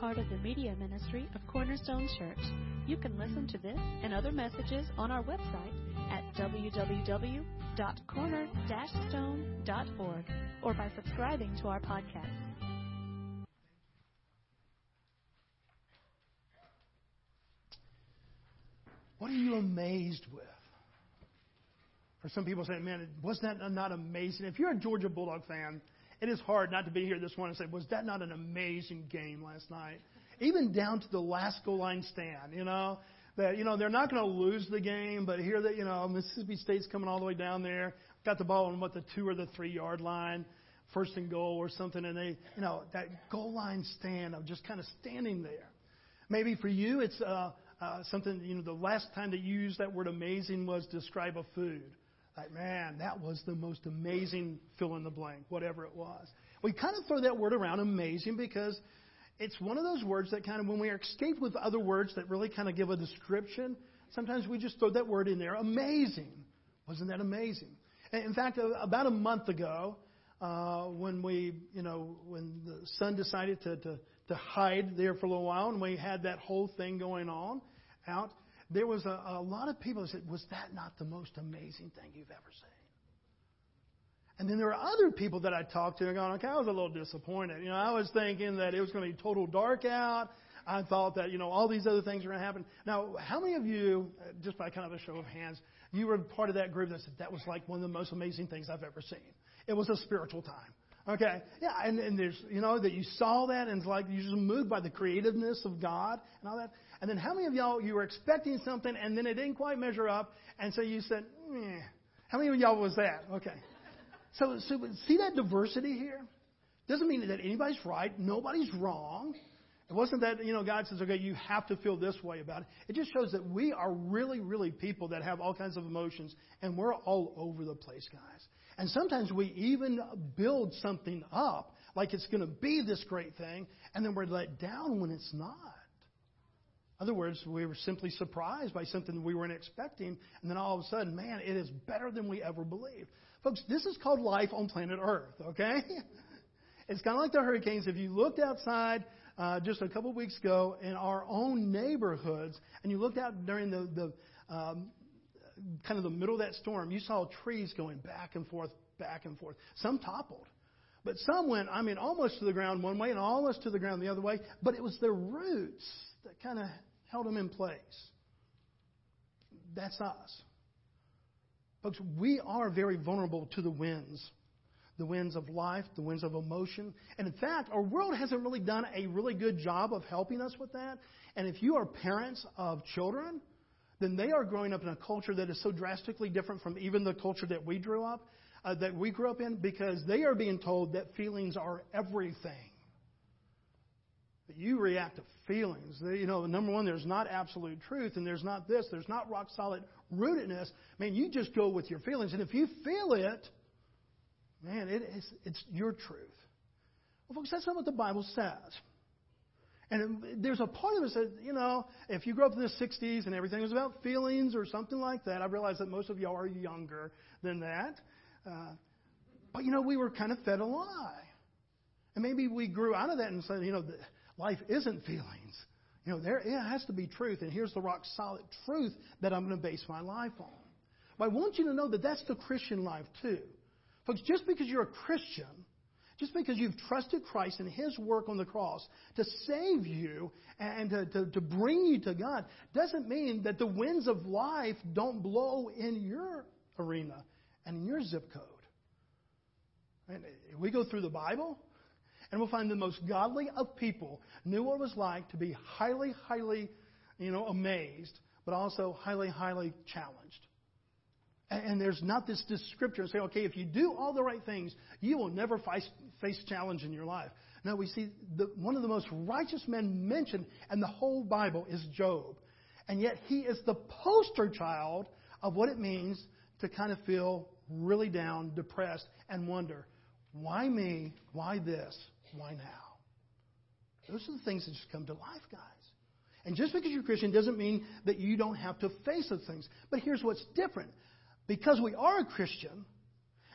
part of the media ministry of Cornerstone Church. You can listen to this and other messages on our website at www.corner-stone.org or by subscribing to our podcast. What are you amazed with? For some people say, man, was that not amazing? If you're a Georgia Bulldog fan, it is hard not to be here this morning and say, was that not an amazing game last night? Even down to the last goal line stand, you know, that, you know, they're not going to lose the game, but here that, you know, Mississippi State's coming all the way down there, got the ball on what, the two or the three yard line, first and goal or something, and they, you know, that goal line stand of just kind of standing there. Maybe for you, it's, uh, uh, something, you know, the last time that you used that word amazing was describe a food. Like, man, that was the most amazing fill in the blank, whatever it was. We kind of throw that word around, amazing, because it's one of those words that kind of, when we are escaped with other words that really kind of give a description, sometimes we just throw that word in there. Amazing. Wasn't that amazing? In fact, about a month ago, uh, when we, you know, when the sun decided to, to, to hide there for a little while and we had that whole thing going on out, there was a, a lot of people that said, Was that not the most amazing thing you've ever seen? And then there were other people that I talked to and going, okay, I was a little disappointed. You know, I was thinking that it was going to be total dark out. I thought that, you know, all these other things were going to happen. Now, how many of you, uh, just by kind of a show of hands, you were part of that group that said that was like one of the most amazing things I've ever seen? It was a spiritual time. Okay, yeah, and, and there's, you know, that you saw that and it's like you're just moved by the creativeness of God and all that. And then how many of y'all, you were expecting something and then it didn't quite measure up and so you said, Meh. How many of y'all was that? Okay. So, so see that diversity here? Doesn't mean that anybody's right, nobody's wrong. It wasn't that, you know, God says, okay, you have to feel this way about it. It just shows that we are really, really people that have all kinds of emotions, and we're all over the place, guys. And sometimes we even build something up like it's going to be this great thing, and then we're let down when it's not. Other words, we were simply surprised by something we weren't expecting, and then all of a sudden, man, it is better than we ever believed. Folks, this is called life on planet Earth, okay? It's kind of like the hurricanes. If you looked outside uh, just a couple weeks ago in our own neighborhoods, and you looked out during the, the um, kind of the middle of that storm, you saw trees going back and forth, back and forth. Some toppled. But some went, I mean, almost to the ground one way and almost to the ground the other way. But it was their roots that kind of held them in place. That's us. Folks, we are very vulnerable to the winds. The winds of life, the winds of emotion. And in fact, our world hasn't really done a really good job of helping us with that. And if you are parents of children, then they are growing up in a culture that is so drastically different from even the culture that we grew up, uh, that we grew up in, because they are being told that feelings are everything. That you react to feelings. You know, number one, there's not absolute truth, and there's not this, there's not rock solid rootedness. Man, you just go with your feelings, and if you feel it, man, it is, it's your truth. Well, folks, that's not what the Bible says. And there's a part of us that, you know, if you grew up in the 60s and everything was about feelings or something like that, I realize that most of y'all are younger than that. Uh, but, you know, we were kind of fed a lie. And maybe we grew out of that and said, you know, life isn't feelings. You know, there it has to be truth, and here's the rock solid truth that I'm going to base my life on. But I want you to know that that's the Christian life too. Folks, just because you're a Christian just because you've trusted Christ and His work on the cross to save you and to, to, to bring you to God doesn't mean that the winds of life don't blow in your arena and in your zip code. And we go through the Bible, and we'll find the most godly of people knew what it was like to be highly, highly, you know, amazed, but also highly, highly challenged. And there's not this, scripture say, okay, if you do all the right things, you will never face, face challenge in your life. No, we see the, one of the most righteous men mentioned in the whole Bible is Job. And yet he is the poster child of what it means to kind of feel really down, depressed, and wonder, why me? Why this? Why now? Those are the things that just come to life, guys. And just because you're Christian doesn't mean that you don't have to face those things. But here's what's different because we are a Christian,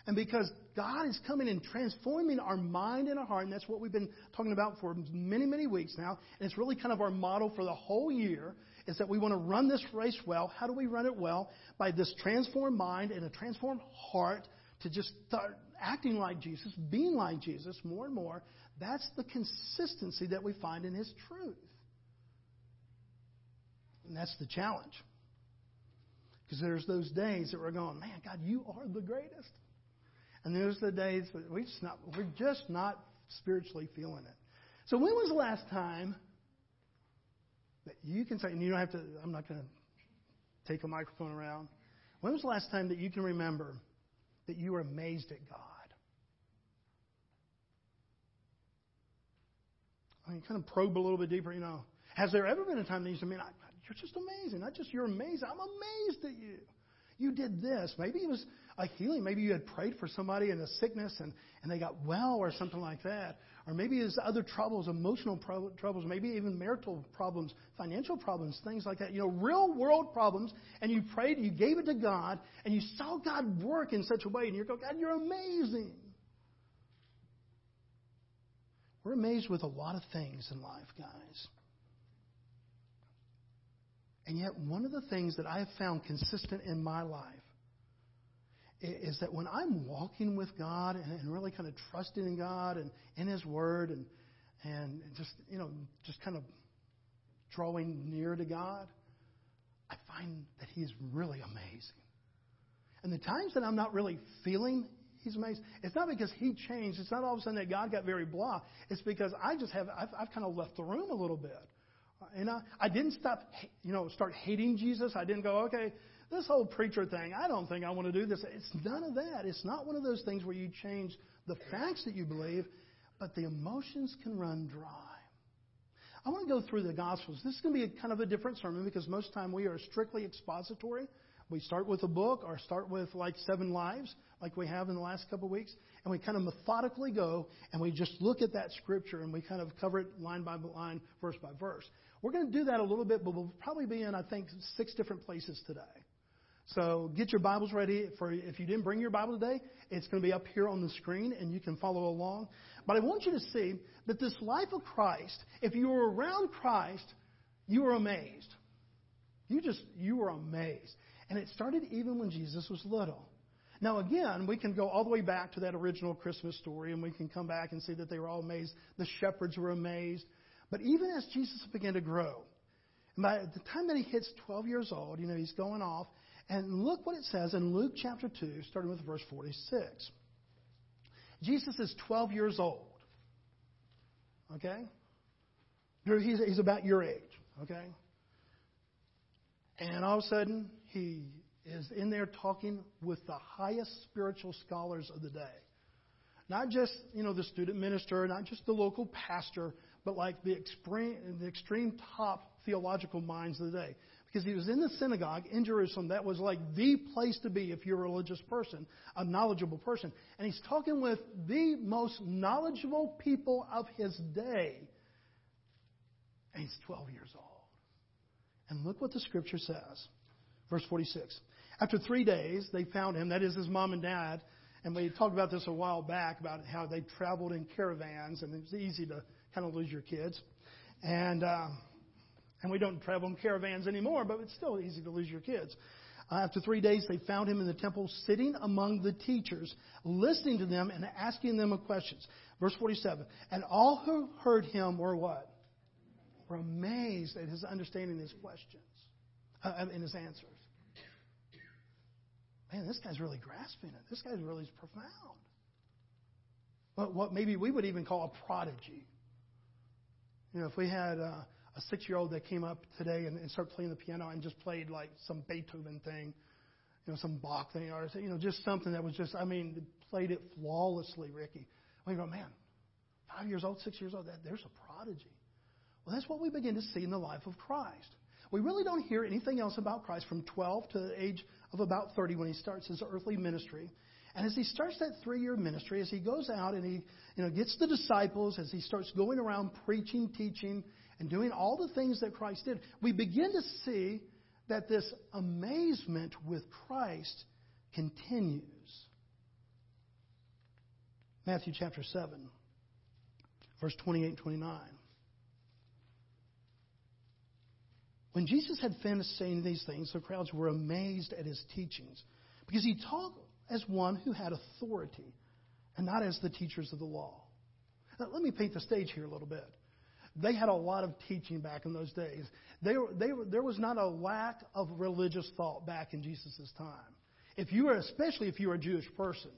And because God is coming and transforming our mind and our heart, and that's what we've been talking about for many, many weeks now, and it's really kind of our model for the whole year, is that we want to run this race well. How do we run it well? By this transformed mind and a transformed heart to just start acting like Jesus, being like Jesus more and more. That's the consistency that we find in His truth. And that's the challenge. Because there's those days that we're going, man, God, you are the greatest. And there's the days that we just not, we're just not spiritually feeling it. So when was the last time that you can say, and you don't have to, I'm not going to take a microphone around. When was the last time that you can remember that you were amazed at God? I mean, kind of probe a little bit deeper, you know. Has there ever been a time that you said, man, you're just amazing. Not just you're amazing. I'm amazed at you. You did this. Maybe it was a healing. Maybe you had prayed for somebody in a sickness and, and they got well or something like that. Or maybe it's other troubles, emotional pro- troubles, maybe even marital problems, financial problems, things like that. You know, real world problems. And you prayed, you gave it to God, and you saw God work in such a way. And you're going, God, you're amazing. We're amazed with a lot of things in life, guys. And yet, one of the things that I have found consistent in my life is that when I'm walking with God and, really kind of trusting in God and in His Word and and just you know just kind of drawing near to God, I find that He's really amazing. And the times that I'm not really feeling He's amazing, it's not because He changed. It's not all of a sudden that God got very blah. It's because I just have I've, I've kind of left the room a little bit. And I, I didn't stop, you know, start hating Jesus. I didn't go, okay, this whole preacher thing, I don't think I want to do this. It's none of that. It's not one of those things where you change the facts that you believe, but the emotions can run dry. I want to go through the Gospels. This is going to be a, kind of a different sermon because most time we are strictly expository. We start with a book or start with like seven lives, like we have in the last couple of weeks, and we kind of methodically go and we just look at that scripture and we kind of cover it line by line, verse by verse. We're going to do that a little bit, but we'll probably be in, I think, six different places today. So get your Bibles ready for if you didn't bring your Bible today, it's going to be up here on the screen and you can follow along. But I want you to see that this life of Christ, if you were around Christ, you were amazed. You just you were amazed. And it started even when Jesus was little. Now again, we can go all the way back to that original Christmas story and we can come back and see that they were all amazed. The shepherds were amazed. But even as Jesus began to grow, by the time that he hits 12 years old, you know, he's going off. And look what it says in Luke chapter 2, starting with verse 46. Jesus is 12 years old. Okay? He's, he's about your age. Okay? And all of a sudden, he is in there talking with the highest spiritual scholars of the day. Not just, you know, the student minister, not just the local pastor, but like the extreme, the extreme top theological minds of the day. Because he was in the synagogue in Jerusalem, that was like the place to be if you're a religious person, a knowledgeable person. And he's talking with the most knowledgeable people of his day. And he's 12 years old. And look what the scripture says. Verse 46. After three days, they found him, that is his mom and dad. And we talked about this a while back about how they traveled in caravans, and it was easy to kind of lose your kids. And, uh, and we don't travel in caravans anymore, but it's still easy to lose your kids. Uh, after three days, they found him in the temple, sitting among the teachers, listening to them and asking them questions. Verse 47. And all who heard him were what? Were amazed at his understanding his questions uh, and his answers. Man, this guy's really grasping it. This guy's really profound. What, what maybe we would even call a prodigy. You know, if we had uh, a six year old that came up today and, and started playing the piano and just played like some Beethoven thing, you know, some Bach thing, or, you know, just something that was just, I mean, played it flawlessly, Ricky. We go, man, five years old, six years old, that, there's a prodigy. Well, that's what we begin to see in the life of Christ. We really don't hear anything else about Christ from 12 to the age of about 30 when he starts his earthly ministry. And as he starts that three year ministry, as he goes out and he you know, gets the disciples, as he starts going around preaching, teaching, and doing all the things that Christ did, we begin to see that this amazement with Christ continues. Matthew chapter 7, verse 28 and 29. When Jesus had finished saying these things, the crowds were amazed at his teachings because he taught as one who had authority and not as the teachers of the law. Now, let me paint the stage here a little bit. They had a lot of teaching back in those days. They they there was not a lack of religious thought back in Jesus' time. If you were, especially if you were a Jewish person,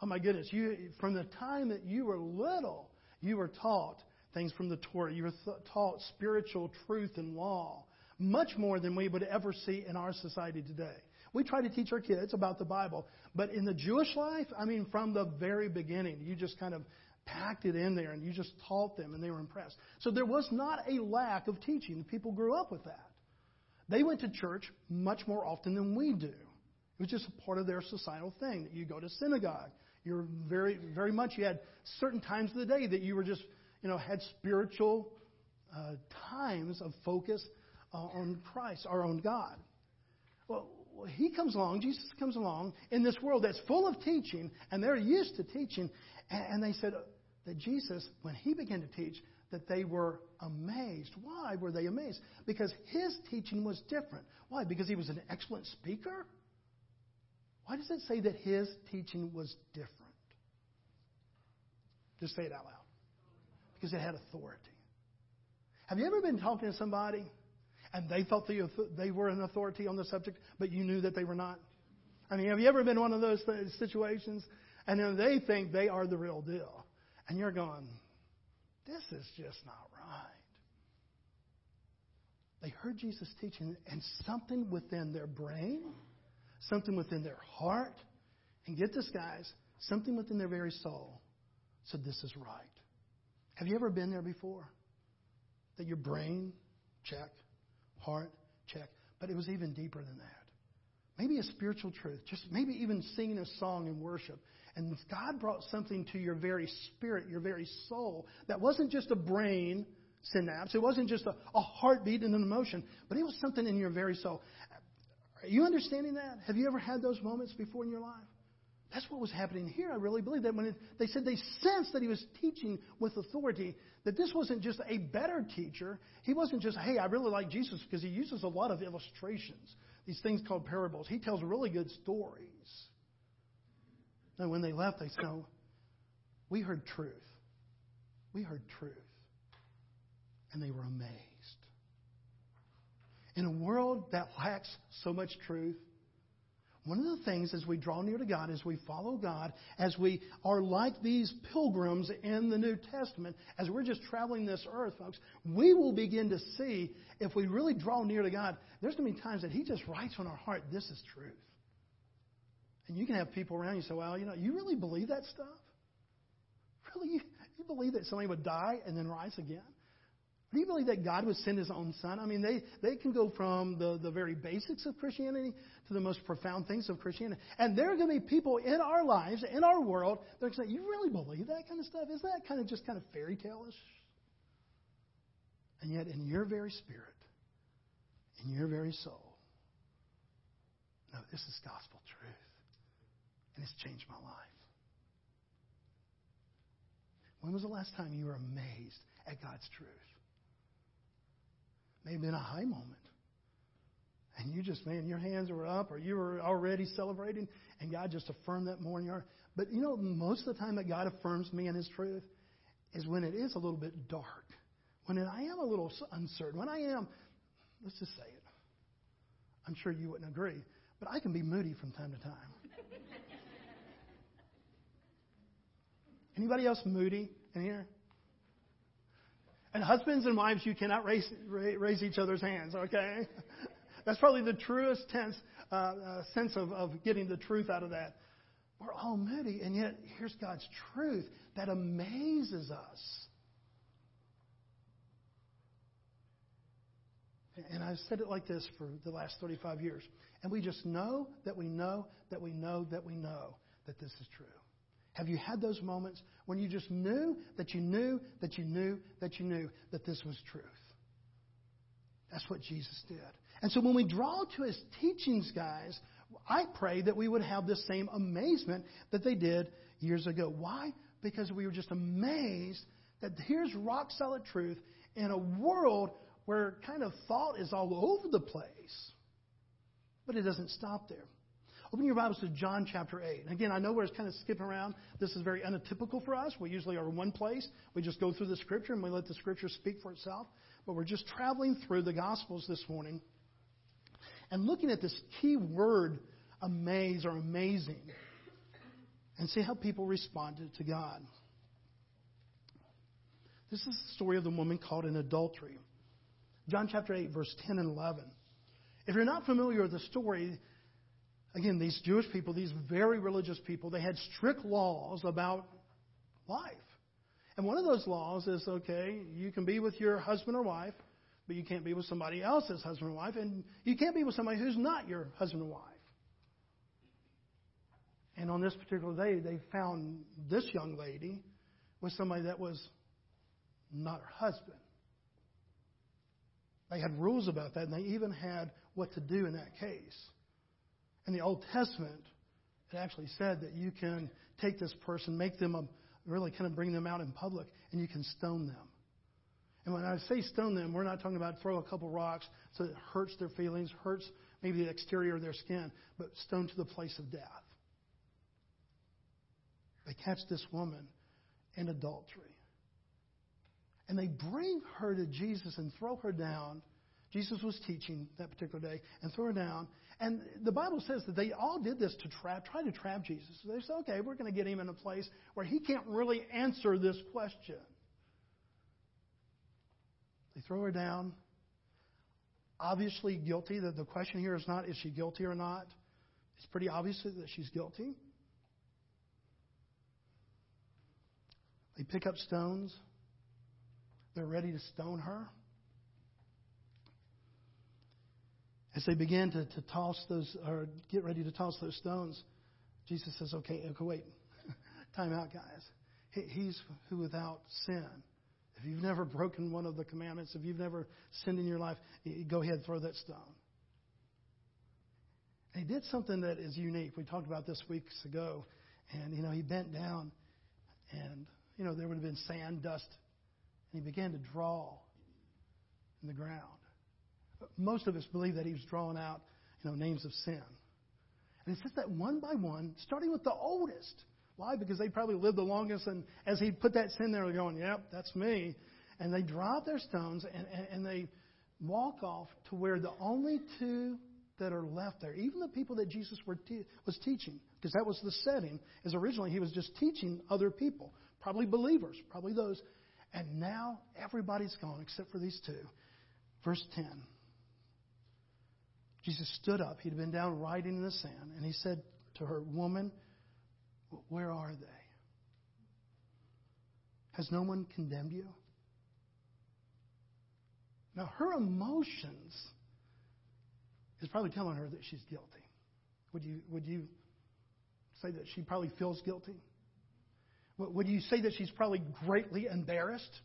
oh my goodness, you, from the time that you were little, you were taught things from the Torah. You were th- taught spiritual truth and law much more than we would ever see in our society today. We try to teach our kids about the Bible, but in the Jewish life, I mean, from the very beginning, you just kind of packed it in there and you just taught them and they were impressed. So there was not a lack of teaching. People grew up with that. They went to church much more often than we do. It was just a part of their societal thing that you go to synagogue. You're very, very much, you had certain times of the day that you were just, you know, had spiritual uh, times of focus on Christ, our own God. Well, he comes along, Jesus comes along in this world that's full of teaching, and they're used to teaching. And they said that Jesus, when he began to teach, that they were amazed. Why were they amazed? Because his teaching was different. Why? Because he was an excellent speaker? Why does it say that his teaching was different? Just say it out loud. Because it had authority. Have you ever been talking to somebody and they thought they, they were an authority on the subject, but you knew that they were not? I mean, have you ever been one of those situations? And then they think they are the real deal. And you're going, this is just not right. They heard Jesus teaching, and something within their brain, something within their heart, and get this, guys, something within their very soul said, This is right. Have you ever been there before? That your brain, check, heart, check. But it was even deeper than that. Maybe a spiritual truth, just maybe even singing a song in worship. And God brought something to your very spirit, your very soul, that wasn't just a brain synapse. It wasn't just a, a heartbeat and an emotion, but it was something in your very soul. Are you understanding that? Have you ever had those moments before in your life? That's what was happening here. I really believe that when it, they said they sensed that he was teaching with authority, that this wasn't just a better teacher. He wasn't just, hey, I really like Jesus because he uses a lot of illustrations, these things called parables. He tells really good stories. And when they left, they said, no, we heard truth. We heard truth. And they were amazed. In a world that lacks so much truth, one of the things as we draw near to God, as we follow God, as we are like these pilgrims in the New Testament, as we're just traveling this earth, folks, we will begin to see if we really draw near to God, there's going to be times that He just writes on our heart, this is truth. And you can have people around you say, well, you know, you really believe that stuff? Really? You, believe that somebody would die and then rise again? Do you believe that God would send His own Son? I mean, they, they can go from the, the very basics of Christianity to the most profound things of Christianity. And there are going to be people in our lives, in our world, that are going to say, You really believe that kind of stuff? Is that kind of just kind of fairy tale-ish? And yet, in your very spirit, in your very soul, no, this is gospel truth. And it's changed my life. When was the last time you were amazed at God's truth? Maybe in a high moment. And you just, man, your hands were up or you were already celebrating, and God just affirmed that more in your heart. But you know, most of the time that God affirms me in His truth is when it is a little bit dark, when I am a little uncertain, when I am, let's just say it. I'm sure you wouldn't agree, but I can be moody from time to time. Anybody else moody in here? And husbands and wives, you cannot raise, raise each other's hands, okay? That's probably the truest tense, uh, uh, sense of, of getting the truth out of that. We're all moody, and yet here's God's truth that amazes us. And I've said it like this for the last 35 years. And we just know that we know that we know that we know that this is true. Have you had those moments when you just knew that you knew that you knew that you knew that this was truth? That's what Jesus did. And so when we draw to his teachings, guys, I pray that we would have the same amazement that they did years ago. Why? because we were just amazed that here's rock solid truth in a world where kind of thought is all over the place. But it doesn't stop there. Open your Bibles to John chapter 8. And again, I know we're kind of skipping around. This is very untypical for us. We usually are in one place. We just go through the Scripture and we let the Scripture speak for itself. But we're just traveling through the Gospels this morning and looking at this key word, amaze or amazing, and see how people responded to God. This is the story of the woman caught in adultery. John chapter 8, verse 10 and 11. If you're not familiar with the story, again, these Jewish people, these very religious people, they had strict laws about life. And one of those laws is okay, you can be with your husband or wife, but you can't be with somebody else's husband or wife, and you can't be with somebody who's not your husband or wife. And on this particular day, they found this young lady with somebody that was not her husband. They had rules about that, and they even had what to do in that case. In the Old Testament, it actually said that you can take this person, make them a, really kind of bring them out in public, and you can stone them. And when I say stone them, we're not talking about throw a couple rocks so it hurts their feelings, hurts maybe the exterior of their skin, but stone to the place of death. They catch this woman in adultery. And they bring her to Jesus and throw her down. Jesus was teaching that particular day and throw her down. And the Bible says that they all did this to trap, try to trap Jesus. So they said, okay, we're going to get him in a place where he can't really answer this question. They throw her down. Obviously guilty. The, the question here is not is she guilty or not. It's pretty obvious that she's guilty. They pick up stones. They're ready to stone her. As they begin to, to toss those, or get ready to toss those stones, Jesus says, okay, okay wait. Time out, guys. He, he's who without sin. If you've never broken one of the commandments, if you've never sinned in your life, go ahead, throw that stone. And he did something that is unique. We talked about this weeks ago. And, you know, he bent down and, you know, there would have been sand, dust, and he began to draw in the ground. Most of us believe that he was drawing out, you know, names of sin. And it says that one by one, starting with the oldest. Why? Because they probably lived the longest, and as he put that sin there, they're going, "Yep, that's me." And they drop their stones and, and, and they walk off to where the only two that are left there, even the people that Jesus te- was teaching, because that was the setting, is originally he was just teaching other people, probably believers, probably those and now everybody's gone except for these two. Verse 10. Jesus stood up. He'd been down writing in the sand, and he said to her, Woman, where are they? Has no one condemned you? Now, her emotions is probably telling her that she's guilty. Would you, would you say that she probably feels guilty? Would you say that she's probably greatly embarrassed?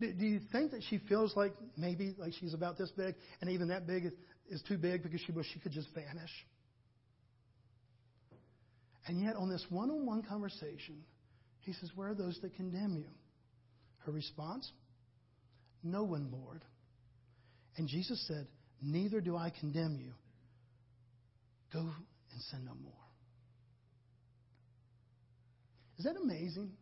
Do you think that she feels like maybe like she's about this big, and even that big is too big because she wish she could just vanish? And yet, on this one-on-one conversation, he says, "Where are those that condemn you?" Her response, "No one, Lord." And Jesus said, "Neither do I condemn you. Go and sin no more." Is that amazing?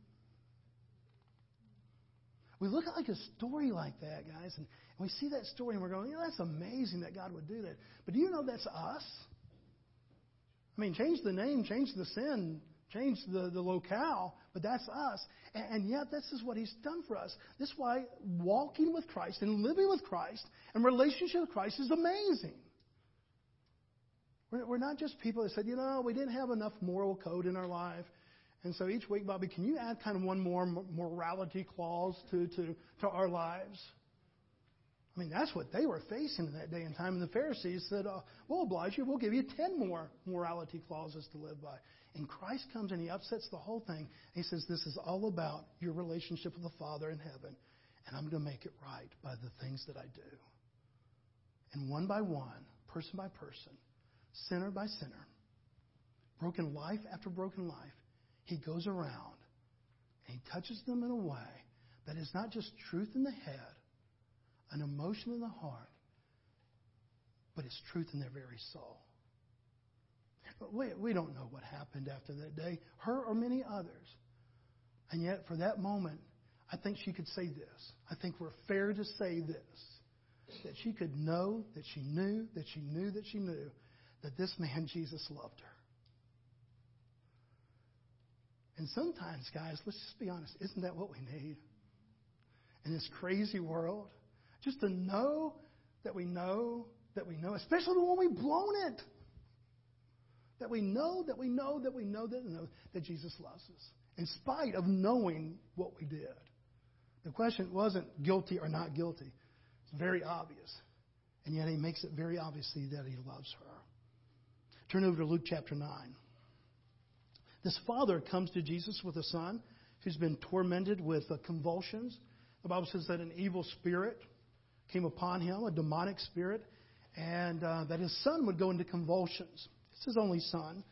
We look at like a story like that, guys, and, and we see that story and we're going, you know, that's amazing that God would do that. But do you know that's us? I mean, change the name, change the sin, change the, the locale, but that's us. And, and yet, this is what He's done for us. This is why walking with Christ and living with Christ and relationship with Christ is amazing. We're, we're not just people that said, you know, we didn't have enough moral code in our life. And so each week, Bobby, can you add kind of one more morality clause to, to, to our lives? I mean, that's what they were facing in that day and time. And the Pharisees said, uh, We'll oblige you. We'll give you 10 more morality clauses to live by. And Christ comes and he upsets the whole thing. He says, This is all about your relationship with the Father in heaven. And I'm going to make it right by the things that I do. And one by one, person by person, sinner by sinner, broken life after broken life, he goes around and he touches them in a way that is not just truth in the head, an emotion in the heart, but it's truth in their very soul. But we, we don't know what happened after that day, her or many others. And yet, for that moment, I think she could say this. I think we're fair to say this that she could know, that she knew, that she knew, that she knew that this man, Jesus, loved her. And sometimes, guys, let's just be honest, isn't that what we need? In this crazy world? Just to know that we know that we know, especially when we've blown it. That we know, that we know, that we know, that we know that Jesus loves us, in spite of knowing what we did. The question wasn't guilty or not guilty. It's very obvious. And yet he makes it very obviously that he loves her. Turn over to Luke chapter 9. This father comes to Jesus with a son who's been tormented with uh, convulsions. The Bible says that an evil spirit came upon him, a demonic spirit, and uh, that his son would go into convulsions. It's his only son.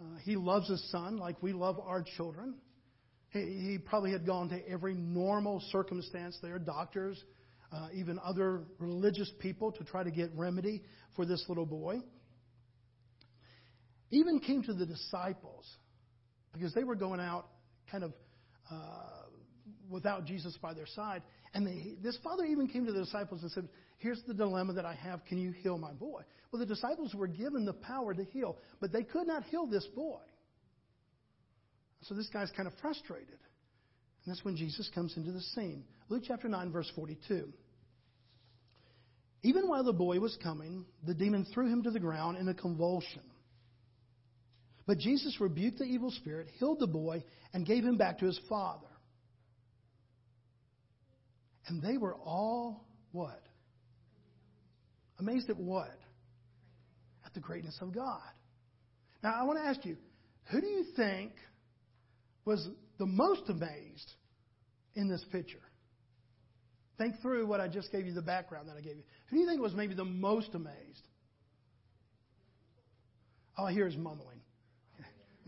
Uh, he loves his son like we love our children. He, he probably had gone to every normal circumstance there, doctors, uh, even other religious people, to try to get remedy for this little boy. Even came to the disciples because they were going out kind of uh, without Jesus by their side. And they, this father even came to the disciples and said, Here's the dilemma that I have. Can you heal my boy? Well, the disciples were given the power to heal, but they could not heal this boy. So this guy's kind of frustrated. And that's when Jesus comes into the scene. Luke chapter 9, verse 42. Even while the boy was coming, the demon threw him to the ground in a convulsion. But Jesus rebuked the evil spirit, healed the boy, and gave him back to his father. And they were all what? Amazed at what? At the greatness of God. Now, I want to ask you, who do you think was the most amazed in this picture? Think through what I just gave you, the background that I gave you. Who do you think was maybe the most amazed? All I hear is mumbling.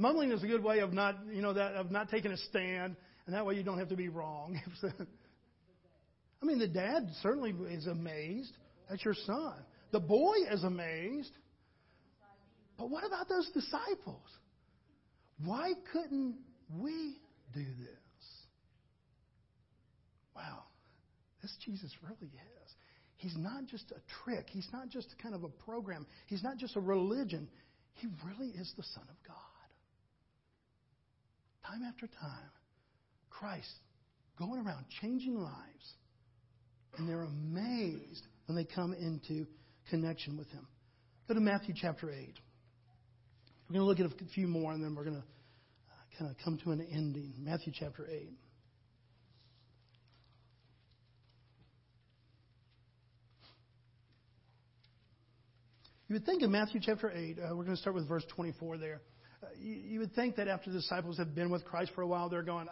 Mumbling is a good way of not, you know, that of not taking a stand, and that way you don't have to be wrong. I mean, the dad certainly is amazed. That's your son. The boy is amazed. But what about those disciples? Why couldn't we do this? Wow, this Jesus really is. He's not just a trick. He's not just kind of a program. He's not just a religion. He really is the Son of God. Time after time, Christ going around changing lives and they're amazed when they come into connection with Him. Go to Matthew chapter 8. We're going to look at a few more, and then we're going to uh, kind of come to an ending. Matthew chapter 8. You would think in Matthew chapter 8, uh, we're going to start with verse 24 there. You, you, would think that after the disciples have been with Christ for a while, they're going,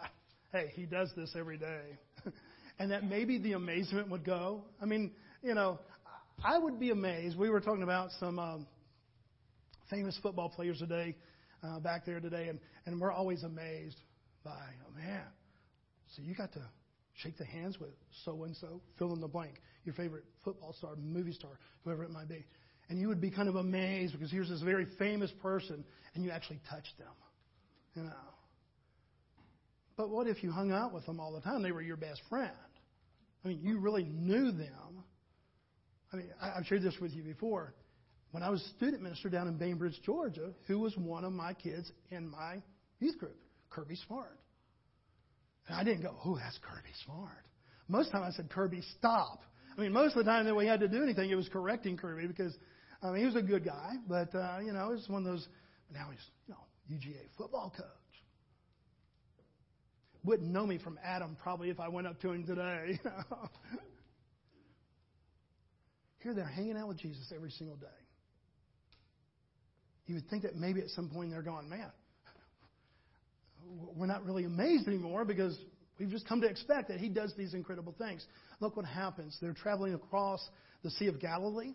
hey, he does this every day. and that maybe the amazement would go. I mean, you know, I would be amazed. We were talking about some um, famous football players today, uh, back there today, and, and we're always amazed by, oh man, so you got to shake the hands with so and so, fill in the blank, your favorite football star, movie star, whoever it might be. And you would be kind of amazed because here's this very famous person, and you actually touched them. You know. But what if you hung out with them all the time? They were your best friend. I mean, you really knew them. I mean, I've shared this with you before. When I was student minister down in Bainbridge, Georgia, who was one of my kids in my youth group? Kirby Smart. And I didn't go, oh, that's Kirby Smart. Most of the time I said, Kirby, stop. I mean, most of the time that we had to do anything, it was correcting Kirby because, I mean, he was a good guy, but, uh, you know, was one of those, now he's, you know, UGA football coach wouldn't know me from Adam probably if I went up to him today. Here they're hanging out with Jesus every single day. You would think that maybe at some point they're going, man, we're not really amazed anymore because we've just come to expect that he does these incredible things. Look what happens. They're traveling across the Sea of Galilee.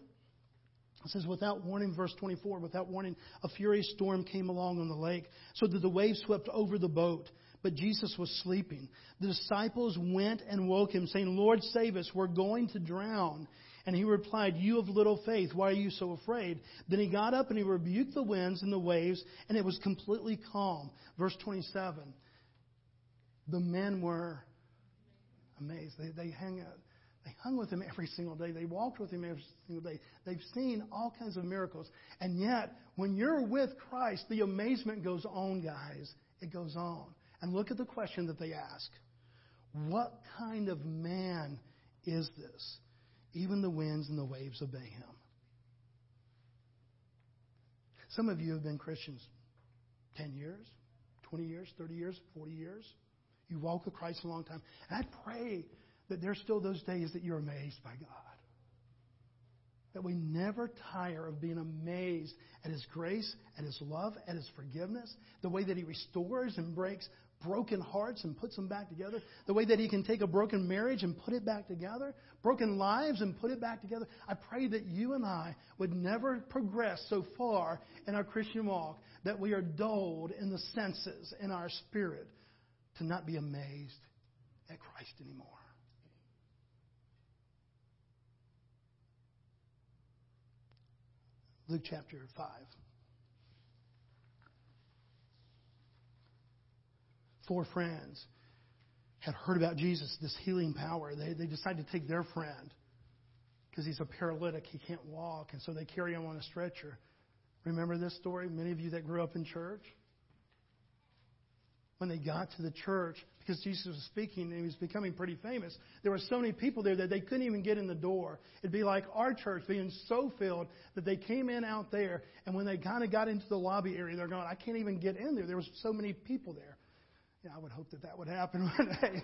It says, without warning, verse 24, without warning, a furious storm came along on the lake, so that the waves swept over the boat. But Jesus was sleeping. The disciples went and woke him, saying, Lord, save us, we're going to drown. And he replied, You of little faith, why are you so afraid? Then he got up and he rebuked the winds and the waves, and it was completely calm. Verse 27. The men were amazed. They, they hung out. They hung with him every single day. They walked with him every single day. They've seen all kinds of miracles. And yet, when you're with Christ, the amazement goes on, guys. It goes on. And look at the question that they ask What kind of man is this? Even the winds and the waves obey him. Some of you have been Christians 10 years, 20 years, 30 years, 40 years. You walk with Christ a long time. And I pray that there's still those days that you're amazed by God. That we never tire of being amazed at His grace, at His love, at His forgiveness, the way that He restores and breaks broken hearts and puts them back together, the way that He can take a broken marriage and put it back together, broken lives and put it back together. I pray that you and I would never progress so far in our Christian walk that we are dulled in the senses, in our spirit, to not be amazed at Christ anymore. Luke chapter 5. Four friends had heard about Jesus, this healing power. They, they decided to take their friend because he's a paralytic. He can't walk. And so they carry him on a stretcher. Remember this story? Many of you that grew up in church? When they got to the church, because Jesus was speaking and he was becoming pretty famous. There were so many people there that they couldn't even get in the door. It'd be like our church being so filled that they came in out there, and when they kind of got into the lobby area, they're going, I can't even get in there. There was so many people there. I would hope that that would happen one day.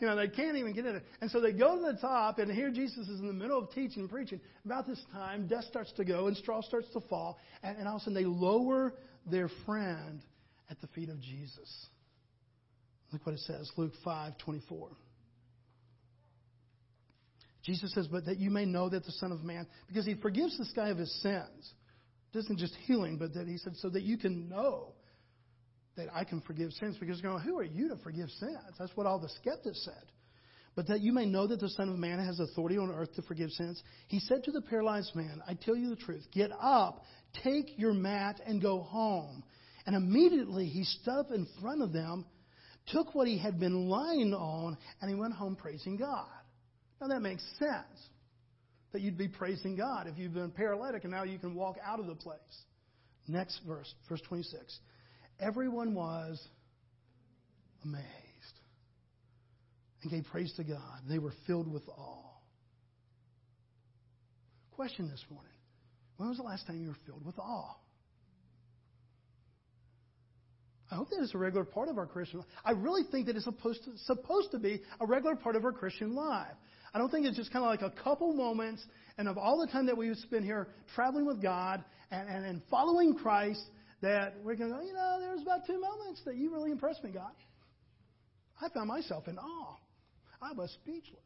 you know, they can't even get in it. And so they go to the top, and here Jesus is in the middle of teaching and preaching. About this time, dust starts to go, and straw starts to fall, and, and all of a sudden they lower their friend at the feet of Jesus. Look what it says, Luke 5 24. Jesus says, But that you may know that the Son of Man, because he forgives this guy of his sins. It isn't just healing, but that he said, so that you can know that I can forgive sins. Because going, who are you to forgive sins? That's what all the skeptics said. But that you may know that the Son of Man has authority on earth to forgive sins. He said to the paralyzed man, I tell you the truth, get up, take your mat, and go home. And immediately he stood up in front of them took what he had been lying on, and he went home praising God. Now that makes sense that you'd be praising God if you've been paralytic and now you can walk out of the place. Next verse, verse 26. Everyone was amazed and gave praise to God. They were filled with awe. Question this morning When was the last time you were filled with awe? I hope that is a regular part of our Christian life. I really think that it's supposed to, supposed to be a regular part of our Christian life. I don't think it's just kind of like a couple moments and of all the time that we've spent here traveling with God and, and, and following Christ that we're going to go, you know, there's about two moments that you really impressed me, God. I found myself in awe. I was speechless.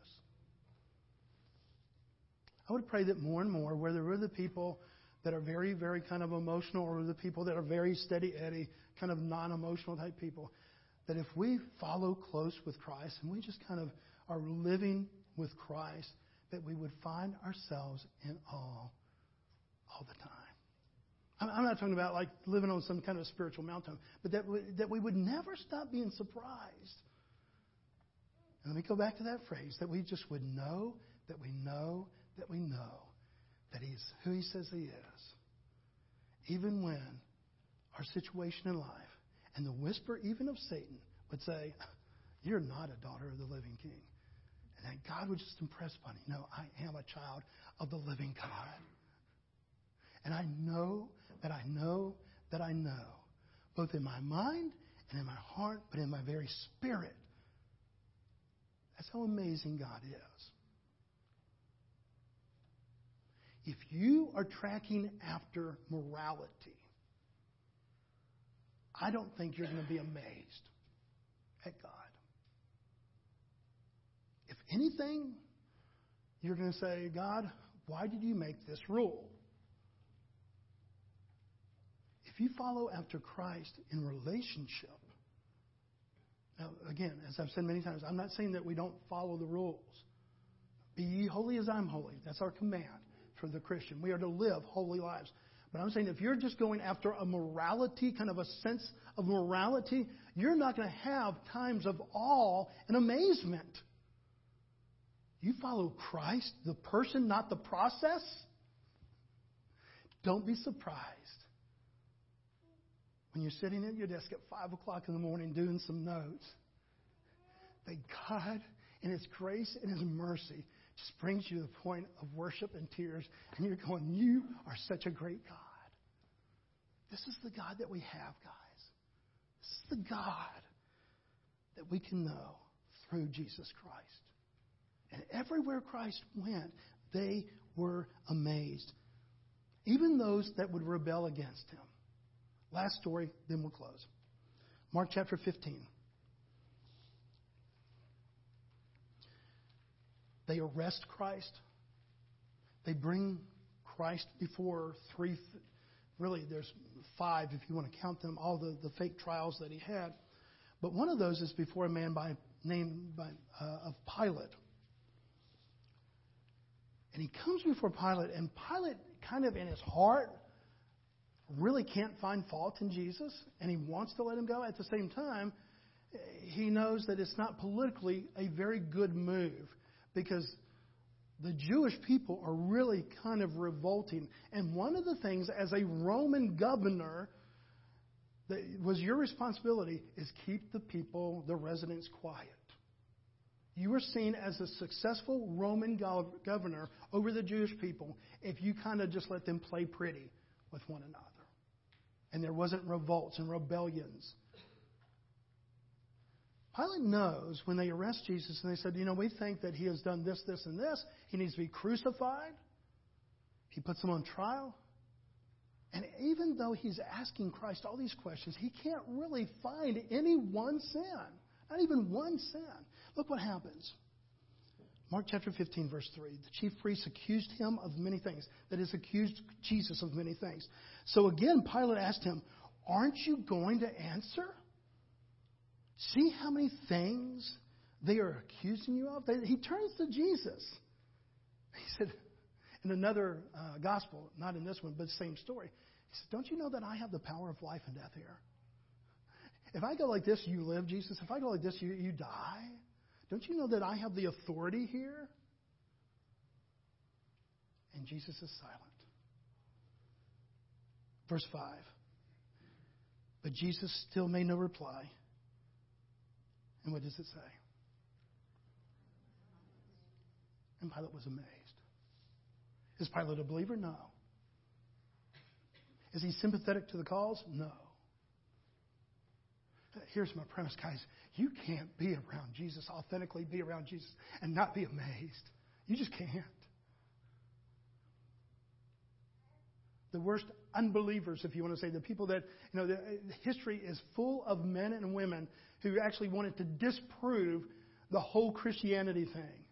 I would pray that more and more, whether we're the people that are very, very kind of emotional or the people that are very steady Eddie, kind of non emotional type people, that if we follow close with Christ and we just kind of are living with Christ, that we would find ourselves in awe all the time. I'm not talking about like living on some kind of spiritual mountain, but that we, that we would never stop being surprised. And let me go back to that phrase that we just would know that we know that we know that He's who He says He is. Even when our situation in life and the whisper even of Satan would say, You're not a daughter of the living King. And that God would just impress upon you, No, I am a child of the living God. And I know that I know that I know, both in my mind and in my heart, but in my very spirit. That's how amazing God is. If you are tracking after morality, I don't think you're going to be amazed at God. If anything, you're going to say, God, why did you make this rule? if you follow after Christ in relationship, now again, as I've said many times, I'm not saying that we don't follow the rules. Be ye holy as I'm holy. That's our command for the Christian. We are to live holy lives. But I'm saying if you're just going after a morality, kind of a sense of morality, you're not going to have times of awe and amazement. You follow Christ, the person, not the process. Don't be surprised when you're sitting at your desk at 5 o'clock in the morning doing some notes that God, in His grace and His mercy, just brings you to the point of worship and tears, and you're going, You are such a great God. This is the God that we have, guys. This is the God that we can know through Jesus Christ. And everywhere Christ went, they were amazed. Even those that would rebel against him. Last story, then we'll close. Mark chapter 15. They arrest Christ. They bring Christ before three, really, there's five if you want to count them, all the, the fake trials that he had. But one of those is before a man by name by, uh, of Pilate. And he comes before Pilate, and Pilate, kind of in his heart, really can't find fault in Jesus, and he wants to let him go. At the same time, he knows that it's not politically a very good move because the Jewish people are really kind of revolting. And one of the things, as a Roman governor, that was your responsibility is keep the people, the residents, quiet. You were seen as a successful Roman governor over the Jewish people if you kind of just let them play pretty with one another. And there wasn't revolts and rebellions. Pilate knows when they arrest Jesus and they said, You know, we think that he has done this, this, and this. He needs to be crucified. He puts him on trial. And even though he's asking Christ all these questions, he can't really find any one sin. Not even one sin. Look what happens. Mark chapter 15, verse 3. The chief priests accused him of many things. That is, accused Jesus of many things. So again, Pilate asked him, Aren't you going to answer? See how many things they are accusing you of? He turns to Jesus. He said, in another uh, gospel, not in this one, but same story, he said, Don't you know that I have the power of life and death here? If I go like this, you live, Jesus. If I go like this, you, you die. Don't you know that I have the authority here? And Jesus is silent. Verse 5. But Jesus still made no reply. And what does it say? And Pilate was amazed. Is Pilate a believer? No. Is he sympathetic to the cause? No. Uh, here's my premise, guys. You can't be around Jesus, authentically be around Jesus, and not be amazed. You just can't. The worst unbelievers, if you want to say, the people that, you know, the, uh, history is full of men and women who actually wanted to disprove the whole Christianity thing.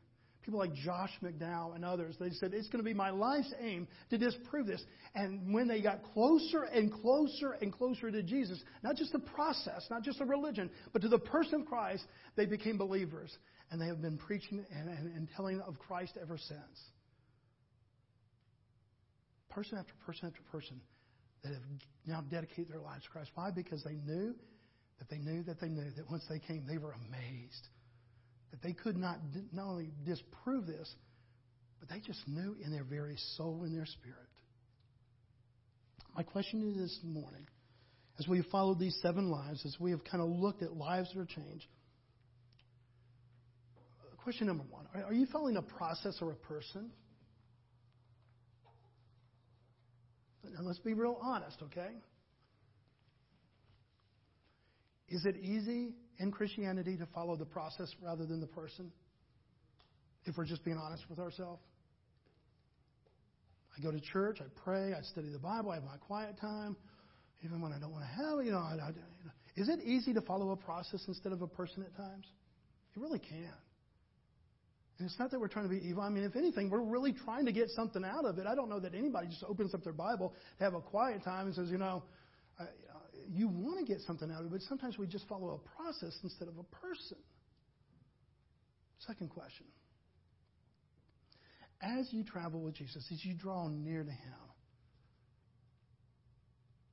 People like Josh McDowell and others, they said, it's going to be my life's aim to disprove this. And when they got closer and closer and closer to Jesus, not just the process, not just the religion, but to the person of Christ, they became believers. And they have been preaching and, and, and telling of Christ ever since. Person after person after person that have now dedicated their lives to Christ. Why? Because they knew that they knew that they knew that once they came, they were amazed. That they could not not only disprove this, but they just knew in their very soul, in their spirit. My question to you this morning, as we have followed these seven lives, as we have kind of looked at lives that are changed, question number one Are you following a process or a person? Now let's be real honest, okay? Is it easy in Christianity to follow the process rather than the person? If we're just being honest with ourselves. I go to church, I pray, I study the Bible, I have my quiet time, even when I don't want to have. You know, I, I, you know. is it easy to follow a process instead of a person at times? It really can. And it's not that we're trying to be evil. I mean, if anything, we're really trying to get something out of it. I don't know that anybody just opens up their Bible to have a quiet time and says, you know, Uh, you want to get something out of it, but sometimes we just follow a process instead of a person. Second question. As you travel with Jesus, as you draw near to Him,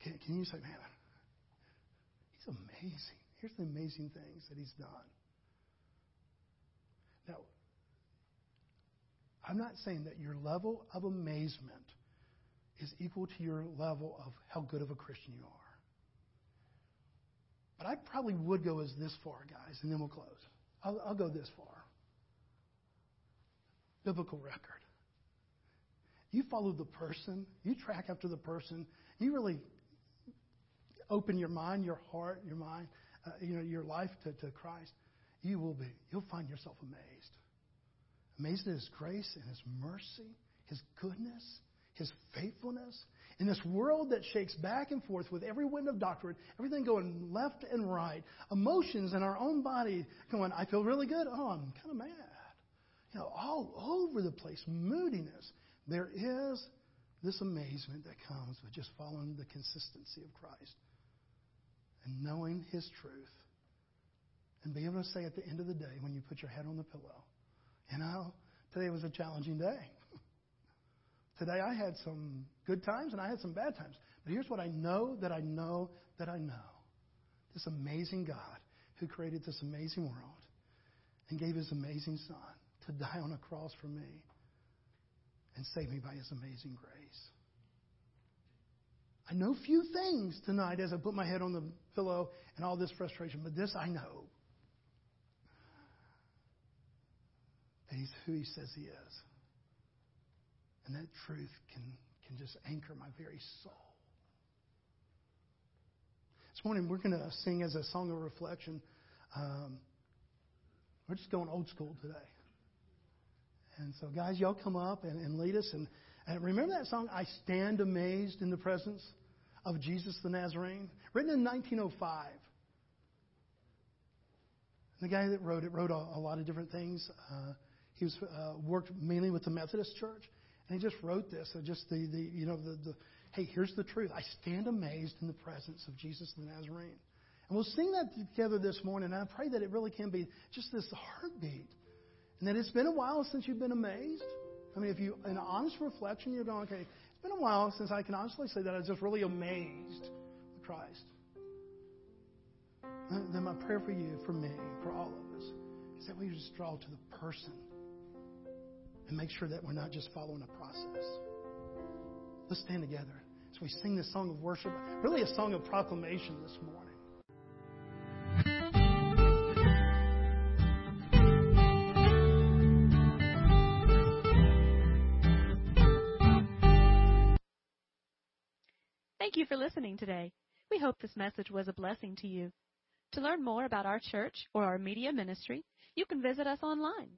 can, can you say, man, He's amazing. Here's the amazing things that He's done. Now, I'm not saying that your level of amazement is equal to your level of how good of a Christian you are. But I probably would go as this far, guys, and then we'll close. I'll, I'll go this far. Biblical record. You follow the person, you track after the person, you really open your mind, your heart, your mind, uh, you know, your life to, to Christ, you will be, you'll find yourself amazed. Amazed at His grace and His mercy, His goodness, His faithfulness. In this world that shakes back and forth with every wind of doctrine, everything going left and right, emotions in our own body going, I feel really good. Oh, I'm kind of mad. You know, all over the place, moodiness. There is this amazement that comes with just following the consistency of Christ and knowing His truth and being able to say at the end of the day when you put your head on the pillow, you know, today was a challenging day. Today I had some good times and I had some bad times. But here's what I know that I know that I know. This amazing God who created this amazing world and gave his amazing son to die on a cross for me and save me by his amazing grace. I know few things tonight as I put my head on the pillow and all this frustration, but this I know. That He's who He says He is. And that truth can, can just anchor my very soul. This morning we're going to sing as a song of reflection. Um, we're just going old school today. And so, guys, y'all come up and, and lead us. And, and remember that song, I Stand Amazed in the Presence of Jesus the Nazarene? Written in 1905. The guy that wrote it wrote a, a lot of different things. Uh, he was uh, worked mainly with the Methodist Church, and he just wrote this. So just the, the you know the, the hey, here's the truth. I stand amazed in the presence of Jesus the Nazarene. And we'll sing that together this morning. And I pray that it really can be just this heartbeat. And that it's been a while since you've been amazed. I mean, if you, in honest reflection, you're going, okay, it's been a while since I can honestly say that I was just really amazed with Christ. Then my prayer for you, for me, for all of us, is that we just draw to the person and make sure that we're not just following a process. Let's stand together as we sing this song of worship, really a song of proclamation this morning. Thank you for listening today. We hope this message was a blessing to you. To learn more about our church or our media ministry, you can visit us online